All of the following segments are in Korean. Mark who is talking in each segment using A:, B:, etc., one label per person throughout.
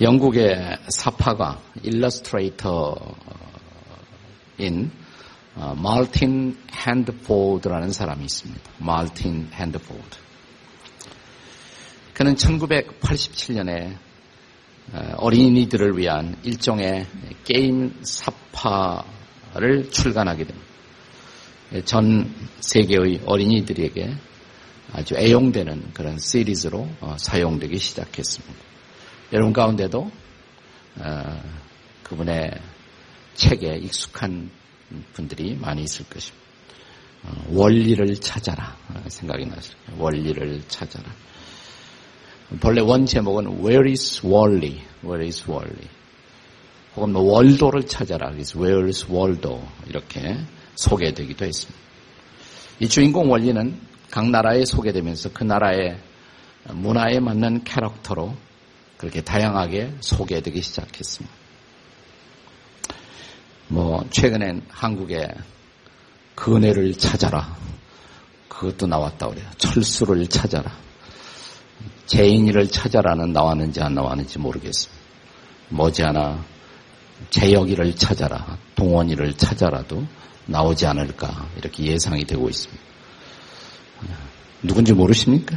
A: 영국의 삽화가 일러스트레이터인 어, 말틴 핸드포드라는 사람이 있습니다. 말틴 핸드포드. 그는 1987년에 어, 어린이들을 위한 일종의 게임 삽화를 출간하게 됩니다. 전 세계의 어린이들에게 아주 애용되는 그런 시리즈로 어, 사용되기 시작했습니다. 여러분 가운데도 어, 그분의 책에 익숙한 분들이 많이 있을 것입니다. 원리를 찾아라 생각이 나죠. 원리를 찾아라. 본래 원 제목은 Where is Wally? Where is Wally? 혹은 뭐 월도를 찾아라. 그래서 Where is Waldo? 이렇게 소개되기도 했습니다. 이 주인공 원리는 각 나라에 소개되면서 그 나라의 문화에 맞는 캐릭터로 그렇게 다양하게 소개되기 시작했습니다. 뭐 최근엔 한국에 그네를 찾아라. 그것도 나왔다 그래요. 철수를 찾아라. 재인이를 찾아라는 나왔는지 안 나왔는지 모르겠습니다. 머지않아 재혁이를 찾아라, 동원이를 찾아라도 나오지 않을까 이렇게 예상이 되고 있습니다. 누군지 모르십니까?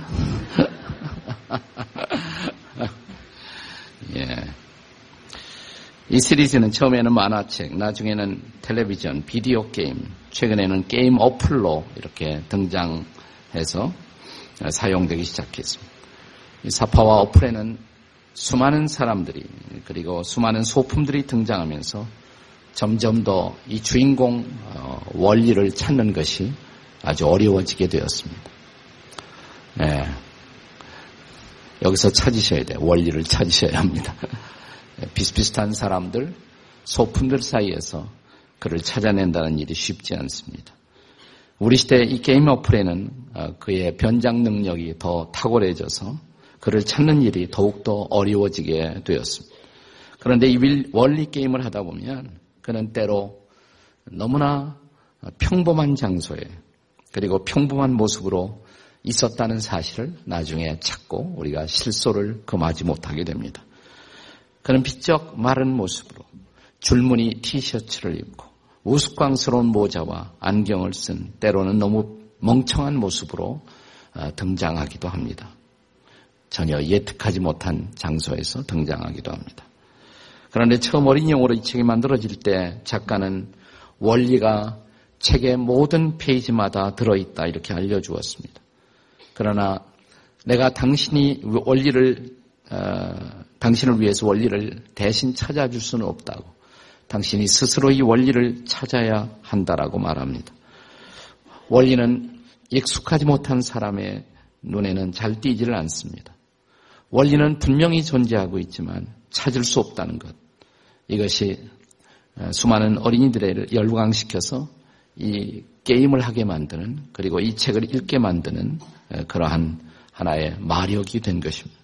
A: 예. 이 시리즈는 처음에는 만화책, 나중에는 텔레비전, 비디오 게임, 최근에는 게임 어플로 이렇게 등장해서 사용되기 시작했습니다. 사파와 어플에는 수많은 사람들이 그리고 수많은 소품들이 등장하면서 점점 더 이 주인공 어, 원리를 찾는 것이 아주 어려워지게 되었습니다. 네. 여기서 찾으셔야 돼요. 원리를 찾으셔야 합니다. 비슷비슷한 사람들, 소품들 사이에서 그를 찾아낸다는 일이 쉽지 않습니다. 우리 시대 이 게임 어플에는 어, 그의 변장 능력이 더 탁월해져서 그를 찾는 일이 더욱더 어려워지게 되었습니다. 그런데 이 원리 게임을 하다 보면 그는 때로 너무나 평범한 장소에 그리고 평범한 모습으로 있었다는 사실을 나중에 찾고 우리가 실소를 금하지 못하게 됩니다. 그는 비쩍 마른 모습으로 줄무늬 티셔츠를 입고 우스꽝스러운 모자와 안경을 쓴 때로는 너무 멍청한 모습으로 어, 등장하기도 합니다. 전혀 예측하지 못한 장소에서 등장하기도 합니다. 그런데 처음 어린이용으로 이 책이 만들어질 때 작가는 원리가 책의 모든 페이지마다 들어있다 이렇게 알려주었습니다. 그러나 내가 당신이 원리를 어, 당신을 위해서 원리를 대신 찾아줄 수는 없다고 당신이 스스로 이 원리를 찾아야 한다라고 말합니다. 원리는 익숙하지 못한 사람의 눈에는 잘 띄지를 않습니다. 원리는 분명히 존재하고 있지만 찾을 수 없다는 것. 이것이 어, 수많은 어린이들을 열광시켜서 이 게임을 하게 만드는 그리고 이 책을 읽게 만드는 어, 그러한 하나의 마력이 된 것입니다.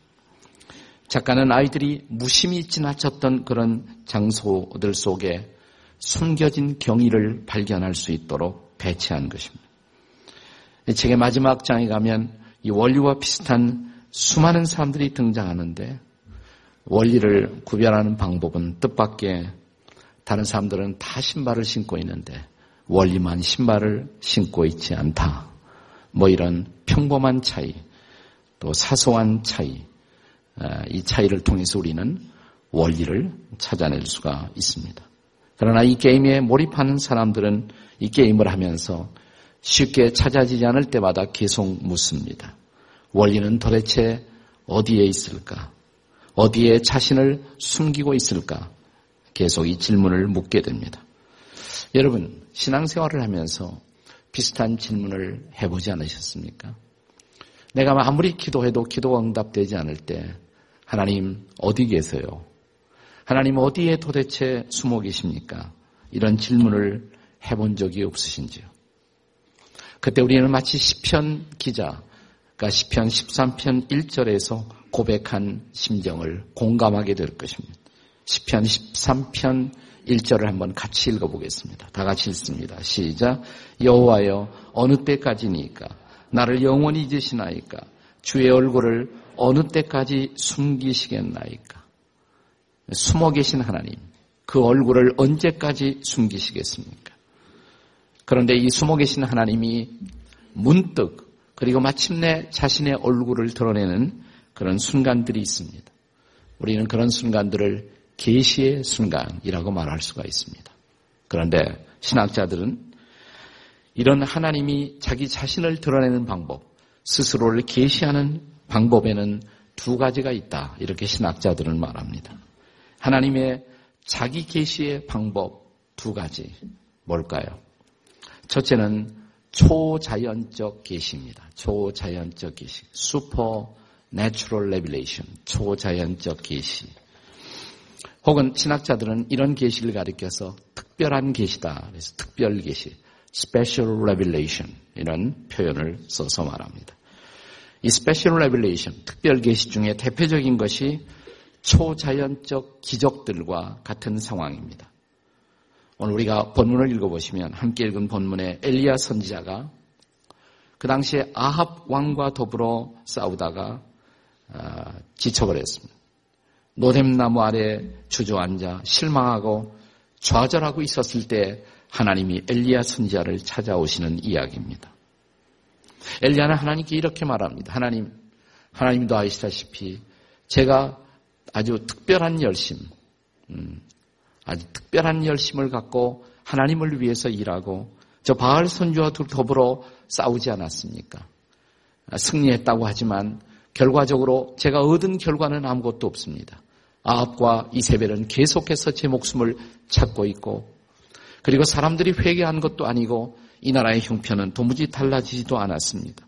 A: 작가는 아이들이 무심히 지나쳤던 그런 장소들 속에 숨겨진 경의를 발견할 수 있도록 배치한 것입니다. 이 책의 마지막 장에 가면 이 원리와 비슷한 수많은 사람들이 등장하는데 원리를 구별하는 방법은 뜻밖의 다른 사람들은 다 신발을 신고 있는데 원리만 신발을 신고 있지 않다. 뭐 이런 평범한 차이, 또 사소한 차이, 아, 이 차이를 통해서 우리는 원리를 찾아낼 수가 있습니다. 그러나 이 게임에 몰입하는 사람들은 이 게임을 하면서 쉽게 찾아지지 않을 때마다 계속 묻습니다. 원리는 도대체 어디에 있을까? 어디에 자신을 숨기고 있을까? 계속 이 질문을 묻게 됩니다. 여러분, 신앙생활을 하면서 비슷한 질문을 해보지 않으셨습니까? 내가 아무리 기도해도 기도가 응답되지 않을 때 하나님 어디 계세요? 하나님 어디에 도대체 숨어 계십니까? 이런 질문을 해본 적이 없으신지요? 그때 우리는 마치 시편 기자 그러니까 시편 13편 1절에서 고백한 심정을 공감하게 될 것입니다. 시편 13편 1절을 한번 같이 읽어보겠습니다. 다 같이 읽습니다. 시작. 여호와여 어느 때까지니까 나를 영원히 잊으시나이까 주의 얼굴을 어느 때까지 숨기시겠나이까 숨어 계신 하나님, 그 얼굴을 언제까지 숨기시겠습니까? 그런데 이 숨어 계신 하나님이 문득 그리고 마침내 자신의 얼굴을 드러내는 그런 순간들이 있습니다. 우리는 그런 순간들을 계시의 순간이라고 말할 수가 있습니다. 그런데 신학자들은 이런 하나님이 자기 자신을 드러내는 방법, 스스로를 계시하는 방법에는 두 가지가 있다. 이렇게 신학자들은 말합니다. 하나님의 자기 계시의 방법 두 가지 뭘까요? 첫째는 초자연적 계시입니다. 초자연적 계시. Supernatural revelation. 초자연적 계시. 혹은 신학자들은 이런 계시를 가리켜서 특별한 계시다. 그래서 특별 계시. special revelation 이런 표현을 써서 말합니다. 이 special revelation, 특별 계시 중에 대표적인 것이 초자연적 기적들과 같은 상황입니다. 오늘 우리가 본문을 읽어보시면 함께 읽은 본문에 엘리야 선지자가 그 당시에 아합 왕과 더불어 싸우다가 아, 지쳐버렸습니다. 노뎀나무 아래 주저앉아 실망하고 좌절하고 있었을 때 하나님이 엘리야 선지자를 찾아오시는 이야기입니다. 엘리야는 하나님께 이렇게 말합니다. 하나님, 하나님도 아시다시피 제가 아주 특별한 열심, 음, 아주 특별한 열심을 갖고 하나님을 위해서 일하고 저 바알 선주와 더불어 싸우지 않았습니까? 승리했다고 하지만 결과적으로 제가 얻은 결과는 아무것도 없습니다. 아합과 이세벨은 계속해서 제 목숨을 찾고 있고 그리고 사람들이 회개한 것도 아니고 이 나라의 형편은 도무지 달라지지도 않았습니다.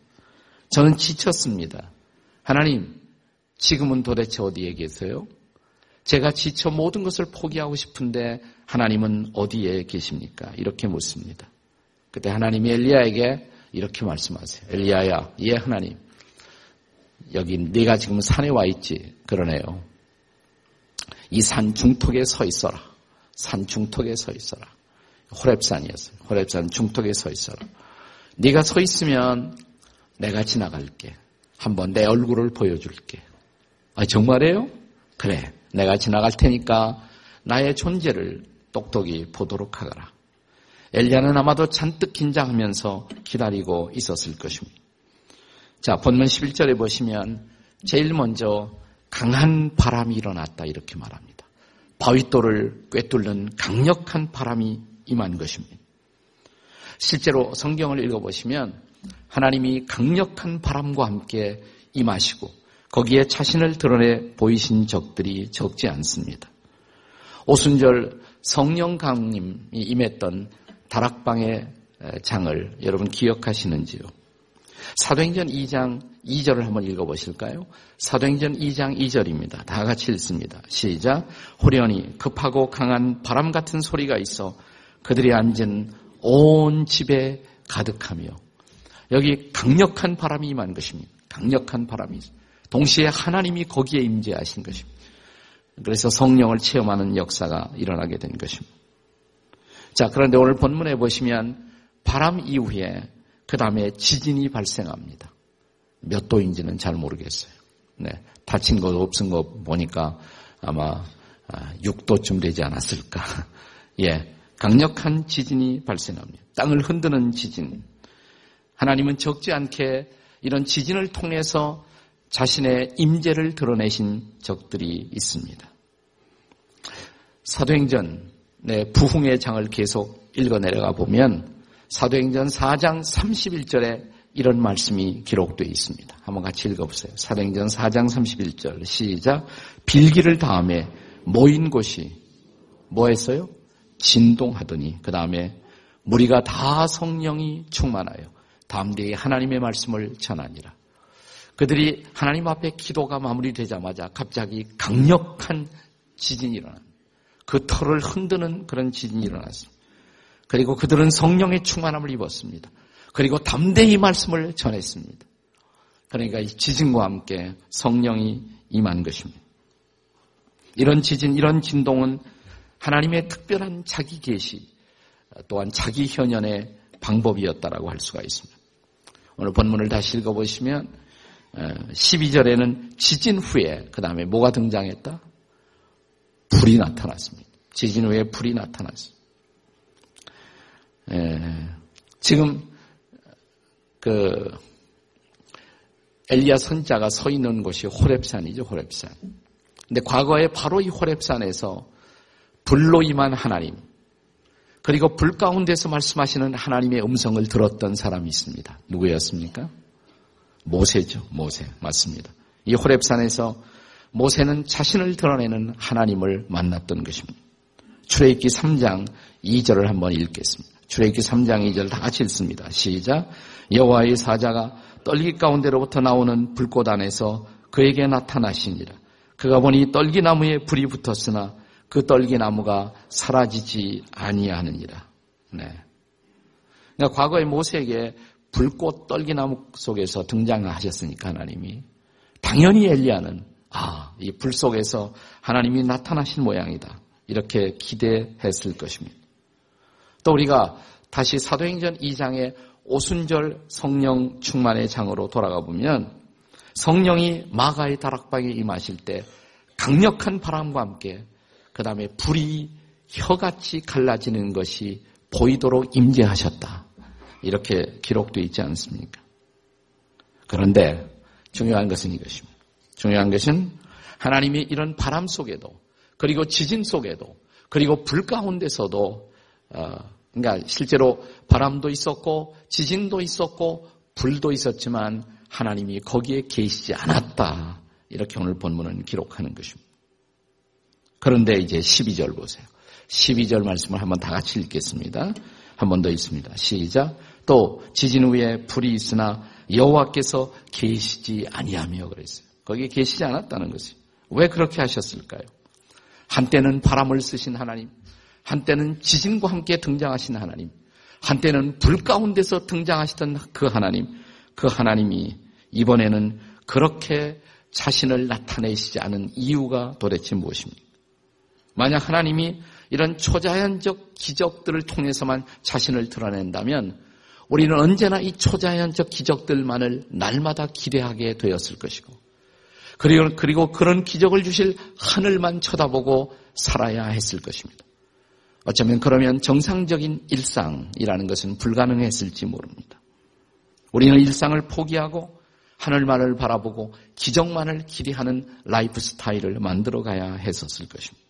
A: 저는 지쳤습니다. 하나님, 지금은 도대체 어디에 계세요? 제가 지쳐 모든 것을 포기하고 싶은데 하나님은 어디에 계십니까? 이렇게 묻습니다. 그때 하나님이 엘리야에게 이렇게 말씀하세요. 엘리야야, 예 하나님. 여기 네가 지금 산에 와 있지. 그러네요. 이 산 중턱에 서 있어라. 산 중턱에 서 있어라. 호랩산이었어요. 호랩산 중턱에 서 있어라. 네가 서 있으면 내가 지나갈게. 한번 내 얼굴을 보여줄게. 아, 정말이에요? 그래. 내가 지나갈 테니까 나의 존재를 똑똑히 보도록 하거라. 엘리야는 아마도 잔뜩 긴장하면서 기다리고 있었을 것입니다. 자, 본문 11절에 보시면 제일 먼저 강한 바람이 일어났다 이렇게 말합니다. 바위돌을 꿰뚫는 강력한 바람이 임한 것입니다. 실제로 성경을 읽어보시면 하나님이 강력한 바람과 함께 임하시고 거기에 자신을 드러내 보이신 적들이 적지 않습니다. 오순절 성령 강림이 임했던 다락방의 장을 여러분 기억하시는지요? 사도행전 2장 2절을 한번 읽어보실까요? 사도행전 2장 2절입니다. 다 같이 읽습니다. 시작. 호련히 급하고 강한 바람 같은 소리가 있어 그들이 앉은 온 집에 가득하며 여기 강력한 바람이 임한 것입니다. 강력한 바람이 동시에 하나님이 거기에 임재하신 것입니다. 그래서 성령을 체험하는 역사가 일어나게 된 것입니다. 자, 그런데 오늘 본문에 보시면 바람 이후에 그 다음에 지진이 발생합니다. 몇 도인지는 잘 모르겠어요. 네, 다친 것 없은 거 보니까 아마 6도쯤 아, 되지 않았을까. 예, 강력한 지진이 발생합니다. 땅을 흔드는 지진. 하나님은 적지 않게 이런 지진을 통해서 자신의 임재를 드러내신 적들이 있습니다. 사도행전의 부흥의 장을 계속 읽어 내려가 보면 사도행전 4장 31절에 이런 말씀이 기록되어 있습니다. 한번 같이 읽어보세요. 사도행전 4장 31절 시작 빌기를 다음에 모인 곳이 뭐 했어요? 진동하더니 그 다음에 무리가 다 성령이 충만하여 담대히 하나님의 말씀을 전하니라. 그들이 하나님 앞에 기도가 마무리되자마자 갑자기 강력한 지진이 일어난 그 털을 흔드는 그런 지진이 일어났습니다. 그리고 그들은 성령의 충만함을 입었습니다. 그리고 담대히 말씀을 전했습니다. 그러니까 이 지진과 함께 성령이 임한 것입니다. 이런 지진, 이런 진동은 하나님의 특별한 자기 계시 또한 자기 현현의 방법이었다라고 할 수가 있습니다. 오늘 본문을 다시 읽어보시면 12절에는 지진 후에 그 다음에 뭐가 등장했다? 불이 나타났습니다. 지진 후에 불이 나타났습니다. 예, 지금 그 엘리야 선자가 서 있는 곳이 호랩산이죠, 호랩산. 근데 과거에 바로 이 호랩산에서 불로 임한 하나님, 그리고 불 가운데서 말씀하시는 하나님의 음성을 들었던 사람이 있습니다. 누구였습니까? 모세죠, 모세. 맞습니다. 이 호랩산에서 모세는 자신을 드러내는 하나님을 만났던 것입니다. 출애굽기 3장 2절을 한번 읽겠습니다. 출애굽기 3장 2절 다 같이 읽습니다. 시작. 여호와의 사자가 떨기 가운데로부터 나오는 불꽃 안에서 그에게 나타나시니라. 그가 보니 떨기나무에 불이 붙었으나 그 떨기나무가 사라지지 아니하느니라. 네. 그러니까 과거에 모세에게 불꽃 떨기나무 속에서 등장하셨으니까 하나님이 당연히 엘리야는 아, 이 불 속에서 하나님이 나타나신 모양이다. 이렇게 기대했을 것입니다. 또 우리가 다시 사도행전 2장의 오순절 성령 충만의 장으로 돌아가 보면 성령이 마가의 다락방에 임하실 때 강력한 바람과 함께 그 다음에 불이 혀같이 갈라지는 것이 보이도록 임재하셨다. 이렇게 기록되어 있지 않습니까? 그런데 중요한 것은 이것입니다. 중요한 것은 하나님이 이런 바람 속에도 그리고 지진 속에도 그리고 불 가운데서도 어, 그러니까 실제로 바람도 있었고 지진도 있었고 불도 있었지만 하나님이 거기에 계시지 않았다. 이렇게 오늘 본문은 기록하는 것입니다. 그런데 이제 12절 보세요. 12절 말씀을 한번 다 같이 읽겠습니다. 한 번 더 있습니다. 시작. 또 지진 후에 불이 있으나 여호와께서 계시지 아니하며 그랬어요. 거기에 계시지 않았다는 것이. 왜 그렇게 하셨을까요? 한때는 바람을 쓰신 하나님, 한때는 지진과 함께 등장하신 하나님, 한때는 불 가운데서 등장하시던 그 하나님, 그 하나님이 이번에는 그렇게 자신을 나타내시지 않은 이유가 도대체 무엇입니까? 만약 하나님이 이런 초자연적 기적들을 통해서만 자신을 드러낸다면 우리는 언제나 이 초자연적 기적들만을 날마다 기대하게 되었을 것이고 그리고, 그리고 그런 기적을 주실 하늘만 쳐다보고 살아야 했을 것입니다. 어쩌면 그러면 정상적인 일상이라는 것은 불가능했을지 모릅니다. 우리는 일상을 포기하고 하늘만을 바라보고 기적만을 기대하는 라이프 스타일을 만들어 가야 했었을 것입니다.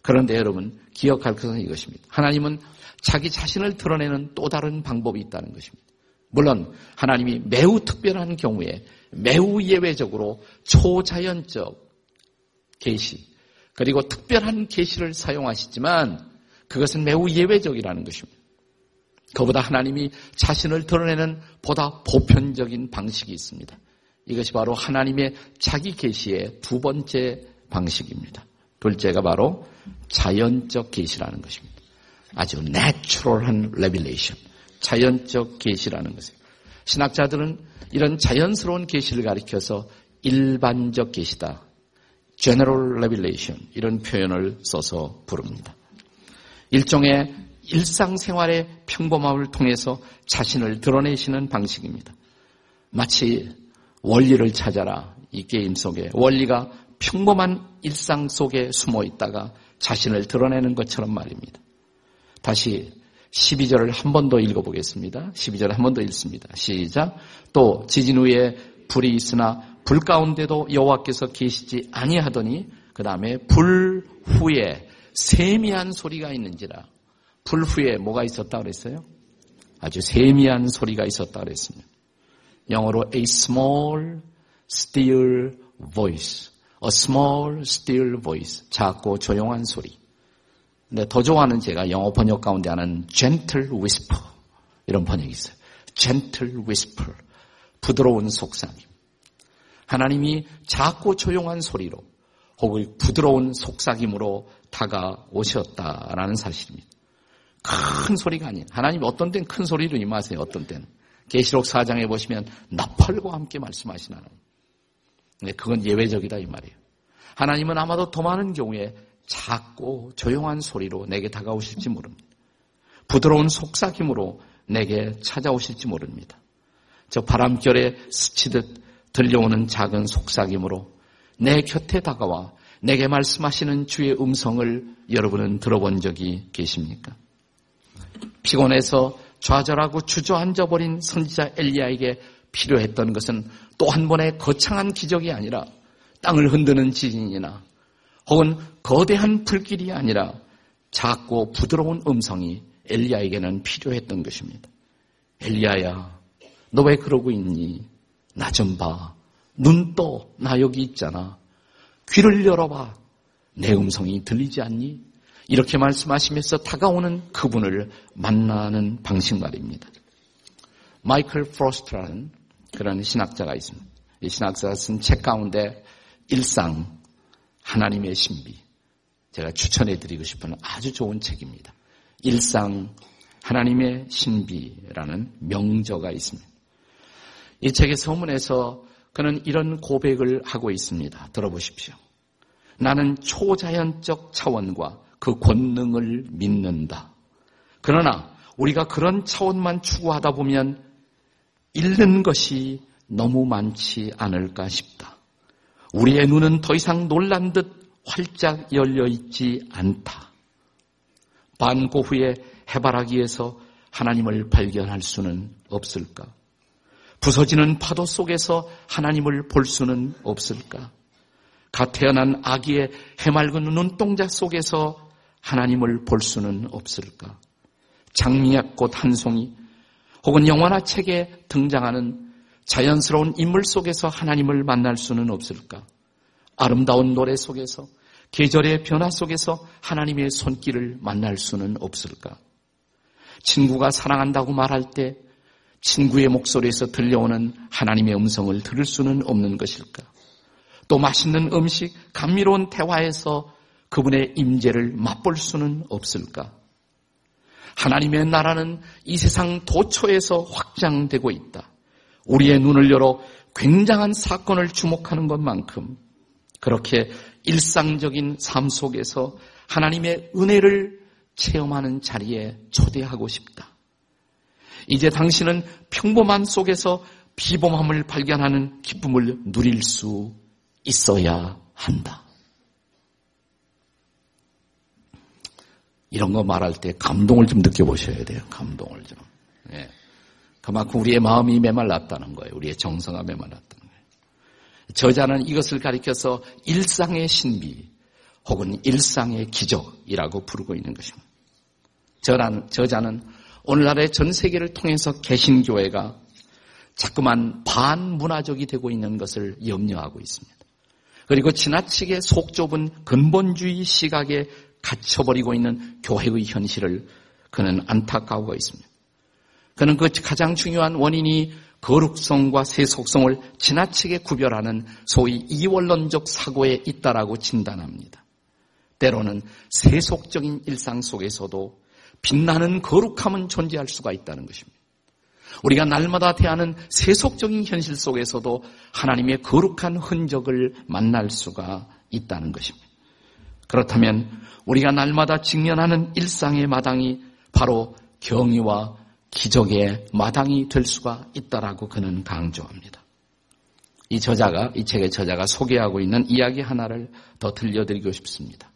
A: 그런데 여러분 기억할 것은 이것입니다. 하나님은 자기 자신을 드러내는 또 다른 방법이 있다는 것입니다. 물론 하나님이 매우 특별한 경우에 매우 예외적으로 초자연적 계시 그리고 특별한 계시를 사용하시지만 그것은 매우 예외적이라는 것입니다. 그보다 하나님이 자신을 드러내는 보다 보편적인 방식이 있습니다. 이것이 바로 하나님의 자기 계시의 두 번째 방식입니다. 둘째가 바로 자연적 계시라는 것입니다. 아주 natural한 revelation, 자연적 계시라는 것이에요. 신학자들은 이런 자연스러운 계시를 가리켜서 일반적 계시다, general revelation 이런 표현을 써서 부릅니다. 일종의 일상생활의 평범함을 통해서 자신을 드러내시는 방식입니다. 마치 월리를 찾아라 이 게임 속에 월리가 평범한 일상 속에 숨어 있다가 자신을 드러내는 것처럼 말입니다. 다시 12절을 한 번 더 읽어보겠습니다. 12절 한번 더 읽습니다. 시작. 또 지진 후에 불이 있으나 불 가운데도 여호와께서 계시지 아니하더니 그 다음에 불 후에 세미한 소리가 있는지라. 불 후에 뭐가 있었다 그랬어요? 아주 세미한 소리가 있었다 그랬습니다. 영어로 a small still voice. A small still voice. 작고 조용한 소리. 근데 더 좋아하는 제가 영어 번역 가운데 하는 gentle whisper. 이런 번역이 있어요. gentle whisper. 부드러운 속삭임. 하나님이 작고 조용한 소리로 혹은 부드러운 속삭임으로 다가오셨다라는 사실입니다. 큰 소리가 아니에요. 하나님 어떤 때는 큰 소리로 임하세요. 어떤 때는. 계시록 4장에 보시면 나팔과 함께 말씀하시는 하나님. 근데 그건 예외적이다 이 말이에요. 하나님은 아마도 더 많은 경우에 작고 조용한 소리로 내게 다가오실지 모릅니다. 부드러운 속삭임으로 내게 찾아오실지 모릅니다. 저 바람결에 스치듯 들려오는 작은 속삭임으로 내 곁에 다가와 내게 말씀하시는 주의 음성을 여러분은 들어본 적이 계십니까? 피곤해서 좌절하고 주저앉아 버린 선지자 엘리야에게 필요했던 것은 또 한 번의 거창한 기적이 아니라 땅을 흔드는 지진이나 혹은 거대한 불길이 아니라 작고 부드러운 음성이 엘리야에게는 필요했던 것입니다. 엘리야야, 너 왜 그러고 있니? 나 좀 봐. 눈 떠. 나 여기 있잖아. 귀를 열어봐. 내 음성이 들리지 않니? 이렇게 말씀하시면서 다가오는 그분을 만나는 방식 말입니다. 마이클 프로스트라는 그런 신학자가 있습니다. 이 신학자가 쓴 책 가운데 일상 하나님의 신비 제가 추천해 드리고 싶은 아주 좋은 책입니다. 일상 하나님의 신비라는 명저가 있습니다. 이 책의 서문에서 그는 이런 고백을 하고 있습니다. 들어보십시오. 나는 초자연적 차원과 그 권능을 믿는다. 그러나 우리가 그런 차원만 추구하다 보면 잃는 것이 너무 많지 않을까 싶다. 우리의 눈은 더 이상 놀란 듯 활짝 열려 있지 않다. 반고 후에 해바라기에서 하나님을 발견할 수는 없을까? 부서지는 파도 속에서 하나님을 볼 수는 없을까? 갓 태어난 아기의 해맑은 눈동자 속에서 하나님을 볼 수는 없을까? 장미약 꽃 한 송이 혹은 영화나 책에 등장하는 자연스러운 인물 속에서 하나님을 만날 수는 없을까? 아름다운 노래 속에서 계절의 변화 속에서 하나님의 손길을 만날 수는 없을까? 친구가 사랑한다고 말할 때 친구의 목소리에서 들려오는 하나님의 음성을 들을 수는 없는 것일까? 또 맛있는 음식, 감미로운 대화에서 그분의 임재를 맛볼 수는 없을까? 하나님의 나라는 이 세상 도처에서 확장되고 있다. 우리의 눈을 열어 굉장한 사건을 주목하는 것만큼 그렇게 일상적인 삶 속에서 하나님의 은혜를 체험하는 자리에 초대하고 싶다. 이제 당신은 평범함 속에서 비범함을 발견하는 기쁨을 누릴 수 있어야 한다. 이런 거 말할 때 감동을 좀 느껴보셔야 돼요. 감동을 좀. 예. 그만큼 우리의 마음이 메말랐다는 거예요. 우리의 정서가 메말랐다는 거예요. 저자는 이것을 가리켜서 일상의 신비 혹은 일상의 기적이라고 부르고 있는 것입니다. 저라는, 저자는 오늘날의 전 세계를 통해서 개신교회가 자꾸만 반문화적이 되고 있는 것을 염려하고 있습니다. 그리고 지나치게 속 좁은 근본주의 시각에 갇혀버리고 있는 교회의 현실을 그는 안타까워하고 있습니다. 그는 그 가장 중요한 원인이 거룩성과 세속성을 지나치게 구별하는 소위 이원론적 사고에 있다라고 진단합니다. 때로는 세속적인 일상 속에서도 빛나는 거룩함은 존재할 수가 있다는 것입니다. 우리가 날마다 대하는 세속적인 현실 속에서도 하나님의 거룩한 흔적을 만날 수가 있다는 것입니다. 그렇다면 우리가 날마다 직면하는 일상의 마당이 바로 경의와 기적의 마당이 될 수가 있다라고 그는 강조합니다. 이 저자가 이 책의 저자가 소개하고 있는 이야기 하나를 더 들려드리고 싶습니다.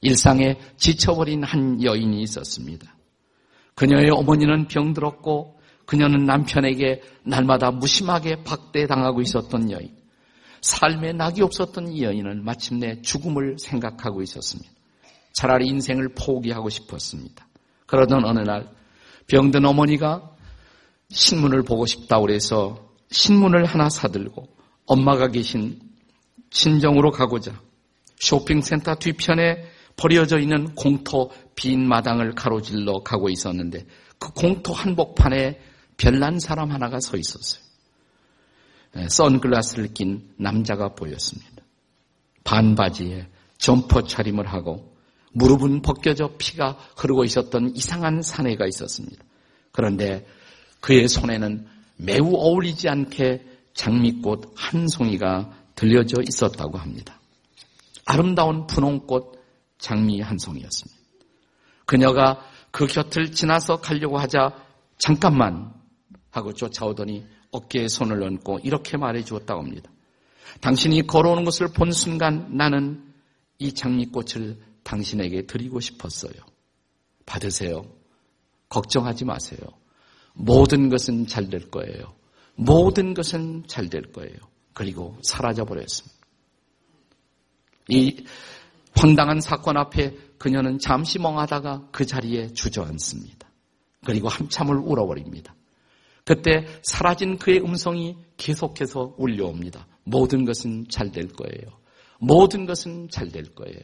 A: 일상에 지쳐버린 한 여인이 있었습니다. 그녀의 어머니는 병들었고 그녀는 남편에게 날마다 무심하게 박대당하고 있었던 여인. 삶에 낙이 없었던 이 여인은 마침내 죽음을 생각하고 있었습니다. 차라리 인생을 포기하고 싶었습니다. 그러던 어느 날 병든 어머니가 신문을 보고 싶다고 그래서 신문을 하나 사들고 엄마가 계신 친정으로 가고자 쇼핑센터 뒤편에 버려져 있는 공터 빈 마당을 가로질러 가고 있었는데 그 공터 한복판에 별난 사람 하나가 서 있었어요. 네, 선글라스를 낀 남자가 보였습니다. 반바지에 점퍼 차림을 하고 무릎은 벗겨져 피가 흐르고 있었던 이상한 사내가 있었습니다. 그런데 그의 손에는 매우 어울리지 않게 장미꽃 한 송이가 들려져 있었다고 합니다. 아름다운 분홍꽃 장미 한 송이였습니다. 그녀가 그 곁을 지나서 가려고 하자 잠깐만 하고 쫓아오더니 어깨에 손을 얹고 이렇게 말해 주었다고 합니다. 당신이 걸어오는 것을 본 순간 나는 이 장미꽃을 당신에게 드리고 싶었어요. 받으세요. 걱정하지 마세요. 모든 것은 잘 될 거예요. 모든 것은 잘 될 거예요. 그리고 사라져 버렸습니다. 이 황당한 사건 앞에 그녀는 잠시 멍하다가 그 자리에 주저앉습니다. 그리고 한참을 울어버립니다. 그때 사라진 그의 음성이 계속해서 울려옵니다. 모든 것은 잘 될 거예요. 모든 것은 잘 될 거예요.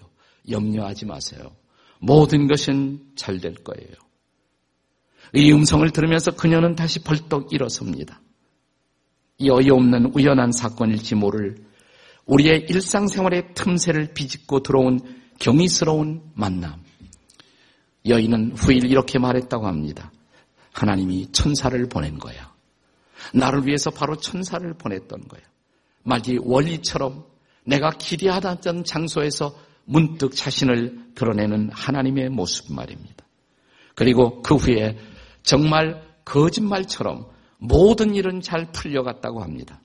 A: 염려하지 마세요. 모든 것은 잘 될 거예요. 이 음성을 들으면서 그녀는 다시 벌떡 일어섭니다. 이 어이없는 우연한 사건일지 모를 우리의 일상생활의 틈새를 비집고 들어온 경이스러운 만남. 여인은 후일 이렇게 말했다고 합니다. 하나님이 천사를 보낸 거야. 나를 위해서 바로 천사를 보냈던 거야. 마치 원리처럼 내가 기대하던 장소에서 문득 자신을 드러내는 하나님의 모습 말입니다. 그리고 그 후에 정말 거짓말처럼 모든 일은 잘 풀려갔다고 합니다.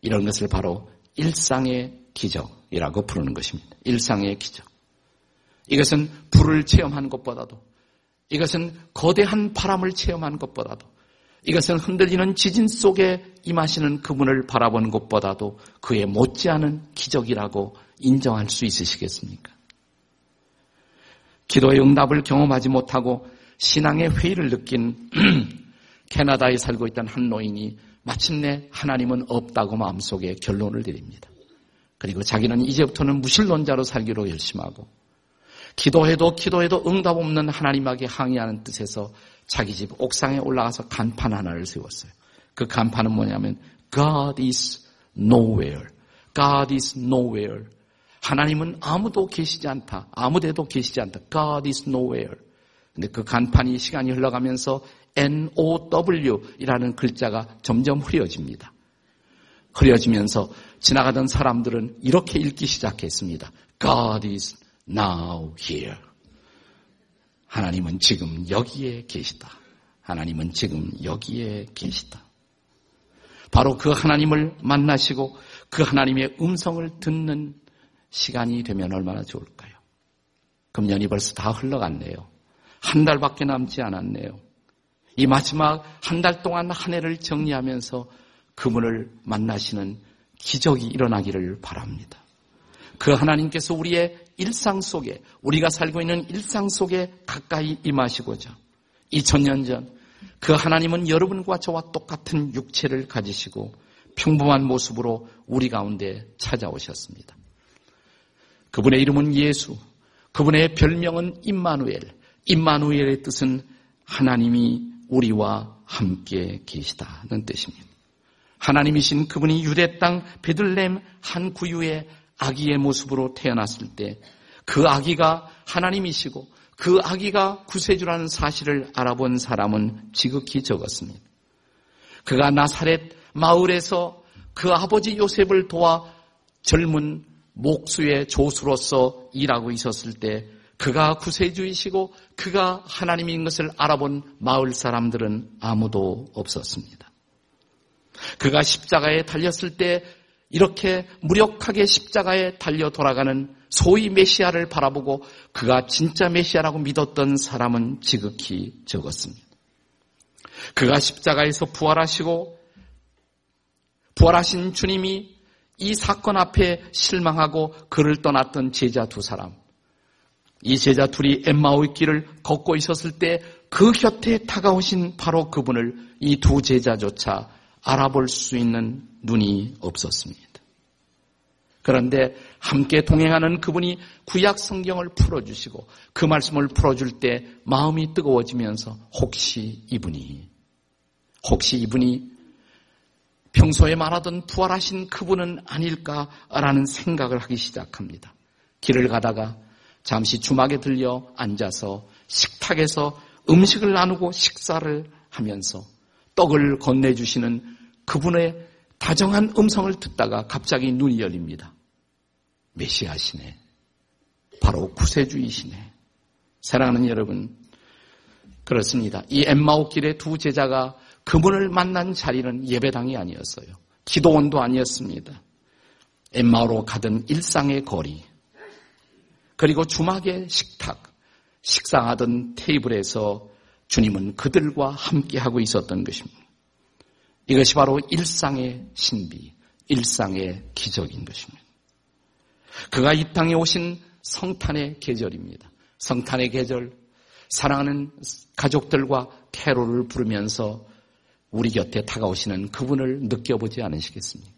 A: 이런 것을 바로 일상의 기적이라고 부르는 것입니다. 일상의 기적. 이것은 불을 체험한 것보다도 이것은 거대한 바람을 체험한 것보다도 이것은 흔들리는 지진 속에 임하시는 그분을 바라본 것보다도 그에 못지않은 기적이라고 인정할 수 있으시겠습니까? 기도의 응답을 경험하지 못하고 신앙의 회의를 느낀 캐나다에 살고 있던 한 노인이 마침내 하나님은 없다고 마음속에 결론을 내립니다. 그리고 자기는 이제부터는 무신론자로 살기로 결심하고 기도해도 기도해도 응답 없는 하나님에게 항의하는 뜻에서 자기 집 옥상에 올라가서 간판 하나를 세웠어요. 그 간판은 뭐냐면 God is nowhere. God is nowhere. 하나님은 아무도 계시지 않다. 아무데도 계시지 않다. God is nowhere. 근데 그 간판이 시간이 흘러가면서 N-O-W이라는 글자가 점점 흐려집니다. 흐려지면서 지나가던 사람들은 이렇게 읽기 시작했습니다. God is now here. 하나님은 지금 여기에 계시다. 하나님은 지금 여기에 계시다. 바로 그 하나님을 만나시고 그 하나님의 음성을 듣는 시간이 되면 얼마나 좋을까요? 금년이 벌써 다 흘러갔네요. 한 달밖에 남지 않았네요. 이 마지막 한 달 동안 한 해를 정리하면서 그분을 만나시는 기적이 일어나기를 바랍니다. 그 하나님께서 우리의 일상 속에 우리가 살고 있는 일상 속에 가까이 임하시고자 2000년 전 그 하나님은 여러분과 저와 똑같은 육체를 가지시고 평범한 모습으로 우리 가운데 찾아오셨습니다. 그분의 이름은 예수, 그분의 별명은 임마누엘. 임마누엘의 뜻은 하나님이 우리와 함께 계시다는 뜻입니다. 하나님이신 그분이 유대 땅 베들렘 한 구유의 아기의 모습으로 태어났을 때 그 아기가 하나님이시고 그 아기가 구세주라는 사실을 알아본 사람은 지극히 적었습니다. 그가 나사렛 마을에서 그 아버지 요셉을 도와 젊은 목수의 조수로서 일하고 있었을 때 그가 구세주이시고 그가 하나님인 것을 알아본 마을 사람들은 아무도 없었습니다. 그가 십자가에 달렸을 때 이렇게 무력하게 십자가에 달려 돌아가는 소위 메시아를 바라보고 그가 진짜 메시아라고 믿었던 사람은 지극히 적었습니다. 그가 십자가에서 부활하시고 부활하신 주님이 이 사건 앞에 실망하고 그를 떠났던 제자 두 사람. 이 제자 둘이 엠마오의 길을 걷고 있었을 때 그 곁에 다가오신 바로 그분을 이 두 제자조차 알아볼 수 있는 눈이 없었습니다. 그런데 함께 동행하는 그분이 구약 성경을 풀어주시고 그 말씀을 풀어줄 때 마음이 뜨거워지면서 혹시 이분이, 혹시 이분이 평소에 말하던 부활하신 그분은 아닐까라는 생각을 하기 시작합니다. 길을 가다가 잠시 주막에 들려 앉아서 식탁에서 음식을 나누고 식사를 하면서 떡을 건네주시는 그분의 다정한 음성을 듣다가 갑자기 눈이 열립니다. 메시아시네. 바로 구세주이시네. 사랑하는 여러분, 그렇습니다. 이 엠마오 길의 두 제자가 그분을 만난 자리는 예배당이 아니었어요. 기도원도 아니었습니다. 엠마오로 가던 일상의 거리, 그리고 주막의 식탁, 식사하던 테이블에서 주님은 그들과 함께하고 있었던 것입니다. 이것이 바로 일상의 신비, 일상의 기적인 것입니다. 그가 이 땅에 오신 성탄의 계절입니다. 성탄의 계절, 사랑하는 가족들과 캐롤을 부르면서 우리 곁에 다가오시는 그분을 느껴보지 않으시겠습니까?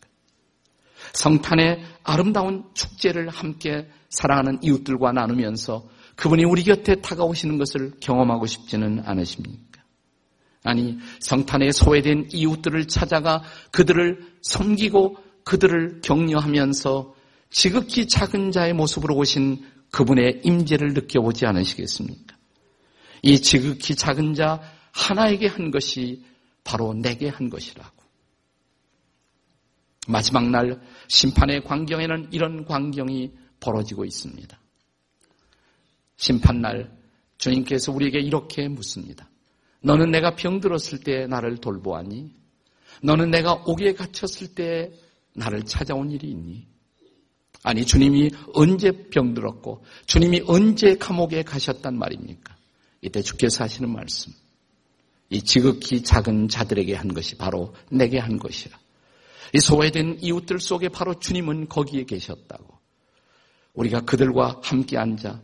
A: 성탄의 아름다운 축제를 함께 사랑하는 이웃들과 나누면서 그분이 우리 곁에 다가오시는 것을 경험하고 싶지는 않으십니까? 아니, 성탄에 소외된 이웃들을 찾아가 그들을 섬기고 그들을 격려하면서 지극히 작은 자의 모습으로 오신 그분의 임재를 느껴보지 않으시겠습니까? 이 지극히 작은 자 하나에게 한 것이 바로 내게 한 것이라고. 마지막 날 심판의 광경에는 이런 광경이 벌어지고 있습니다. 심판날 주님께서 우리에게 이렇게 묻습니다. 너는 내가 병들었을 때 나를 돌보았니? 너는 내가 옥에 갇혔을 때 나를 찾아온 일이 있니? 아니, 주님이 언제 병들었고, 주님이 언제 감옥에 가셨단 말입니까? 이때 주께서 하시는 말씀. 이 지극히 작은 자들에게 한 것이 바로 내게 한 것이라. 이 소외된 이웃들 속에 바로 주님은 거기에 계셨다고. 우리가 그들과 함께 앉아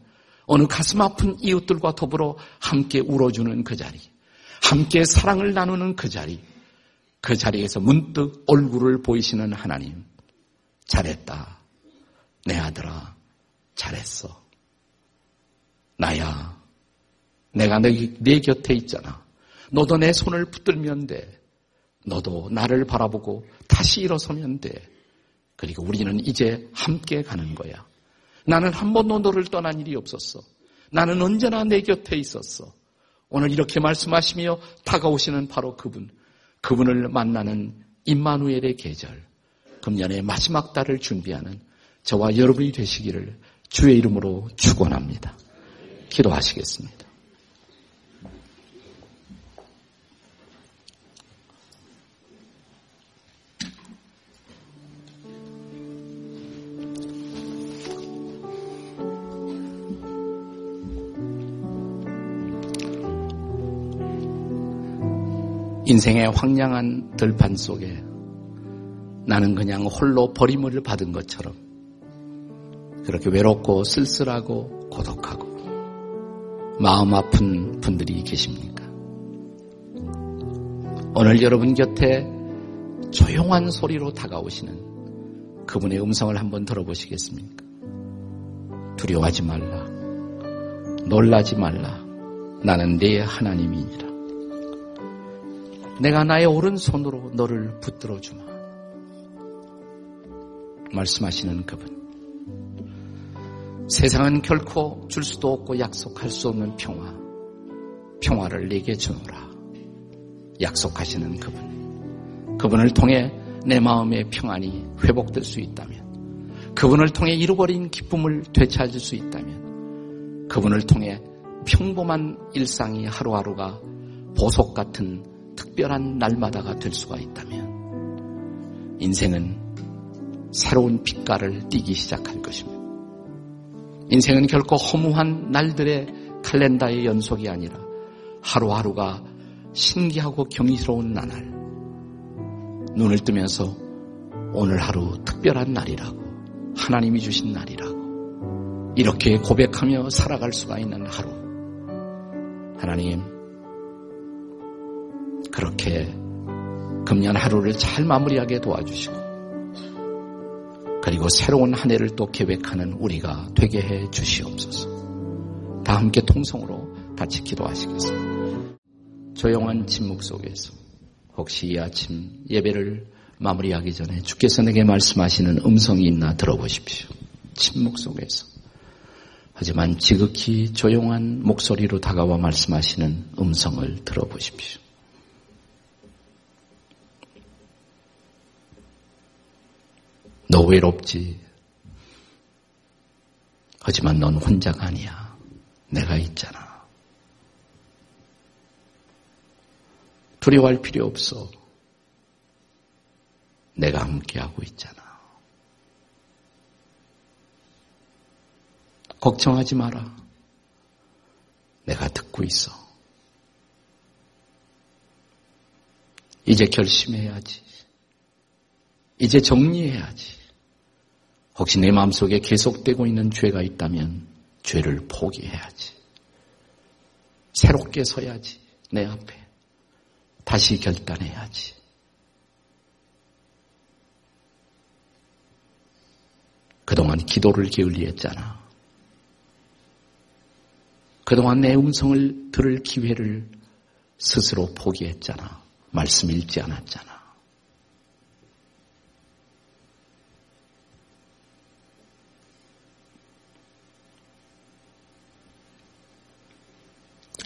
A: 어느 가슴 아픈 이웃들과 더불어 함께 울어주는 그 자리, 함께 사랑을 나누는 그 자리, 그 자리에서 문득 얼굴을 보이시는 하나님, 잘했다. 내 아들아, 잘했어. 나야, 내가 내, 내 곁에 있잖아. 너도 내 손을 붙들면 돼. 너도 나를 바라보고 다시 일어서면 돼. 그리고 우리는 이제 함께 가는 거야. 나는 한 번도 너를 떠난 일이 없었어. 나는 언제나 내 곁에 있었어. 오늘 이렇게 말씀하시며 다가오시는 바로 그분, 그분을 만나는 임마누엘의 계절, 금년의 마지막 달을 준비하는 저와 여러분이 되시기를 주의 이름으로 축원합니다. 기도하시겠습니다. 인생의 황량한 들판 속에 나는 그냥 홀로 버림을 받은 것처럼 그렇게 외롭고 쓸쓸하고 고독하고 마음 아픈 분들이 계십니까? 오늘 여러분 곁에 조용한 소리로 다가오시는 그분의 음성을 한번 들어보시겠습니까? 두려워하지 말라. 놀라지 말라. 나는 네 하나님이니라. 내가 나의 오른손으로 너를 붙들어 주마. 말씀하시는 그분. 세상은 결코 줄 수도 없고 약속할 수 없는 평화. 평화를 내게 주노라. 약속하시는 그분. 그분을 통해 내 마음의 평안이 회복될 수 있다면, 그분을 통해 잃어버린 기쁨을 되찾을 수 있다면, 그분을 통해 평범한 일상이 하루하루가 보석 같은 특별한 날마다가 될 수가 있다면 인생은 새로운 빛깔을 띠기 시작할 것입니다. 인생은 결코 허무한 날들의 칼렌다의 연속이 아니라 하루하루가 신기하고 경이스러운 나날. 눈을 뜨면서 오늘 하루 특별한 날이라고 하나님이 주신 날이라고 이렇게 고백하며 살아갈 수가 있는 하루. 하나님, 그렇게 금년 하루를 잘 마무리하게 도와주시고 그리고 새로운 한 해를 또 계획하는 우리가 되게 해 주시옵소서. 다 함께 통성으로 같이 기도하시겠습니다. 조용한 침묵 속에서 혹시 이 아침 예배를 마무리하기 전에 주께서 내게 말씀하시는 음성이 있나 들어보십시오. 침묵 속에서. 하지만 지극히 조용한 목소리로 다가와 말씀하시는 음성을 들어보십시오. 너 외롭지. 하지만 넌 혼자가 아니야. 내가 있잖아. 두려워할 필요 없어. 내가 함께하고 있잖아. 걱정하지 마라. 내가 듣고 있어. 이제 결심해야지. 이제 정리해야지. 혹시 내 마음속에 계속되고 있는 죄가 있다면 죄를 포기해야지. 새롭게 서야지. 내 앞에. 다시 결단해야지. 그동안 기도를 게을리했잖아. 그동안 내 음성을 들을 기회를 스스로 포기했잖아. 말씀 읽지 않았잖아.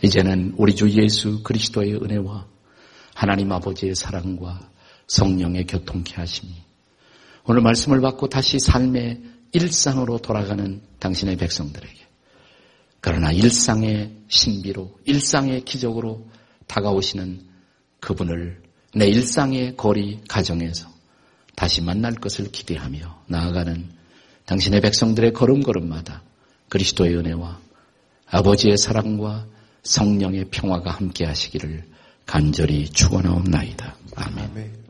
A: 이제는 우리 주 예수 그리스도의 은혜와 하나님 아버지의 사랑과 성령의 교통케 하심이 오늘 말씀을 받고 다시 삶의 일상으로 돌아가는 당신의 백성들에게 그러나 일상의 신비로 일상의 기적으로 다가오시는 그분을 내 일상의 거리 가정에서 다시 만날 것을 기대하며 나아가는 당신의 백성들의 걸음걸음마다 그리스도의 은혜와 아버지의 사랑과 성령의 평화가 함께 하시기를 간절히 축원하옵나이다. 아멘. 아멘.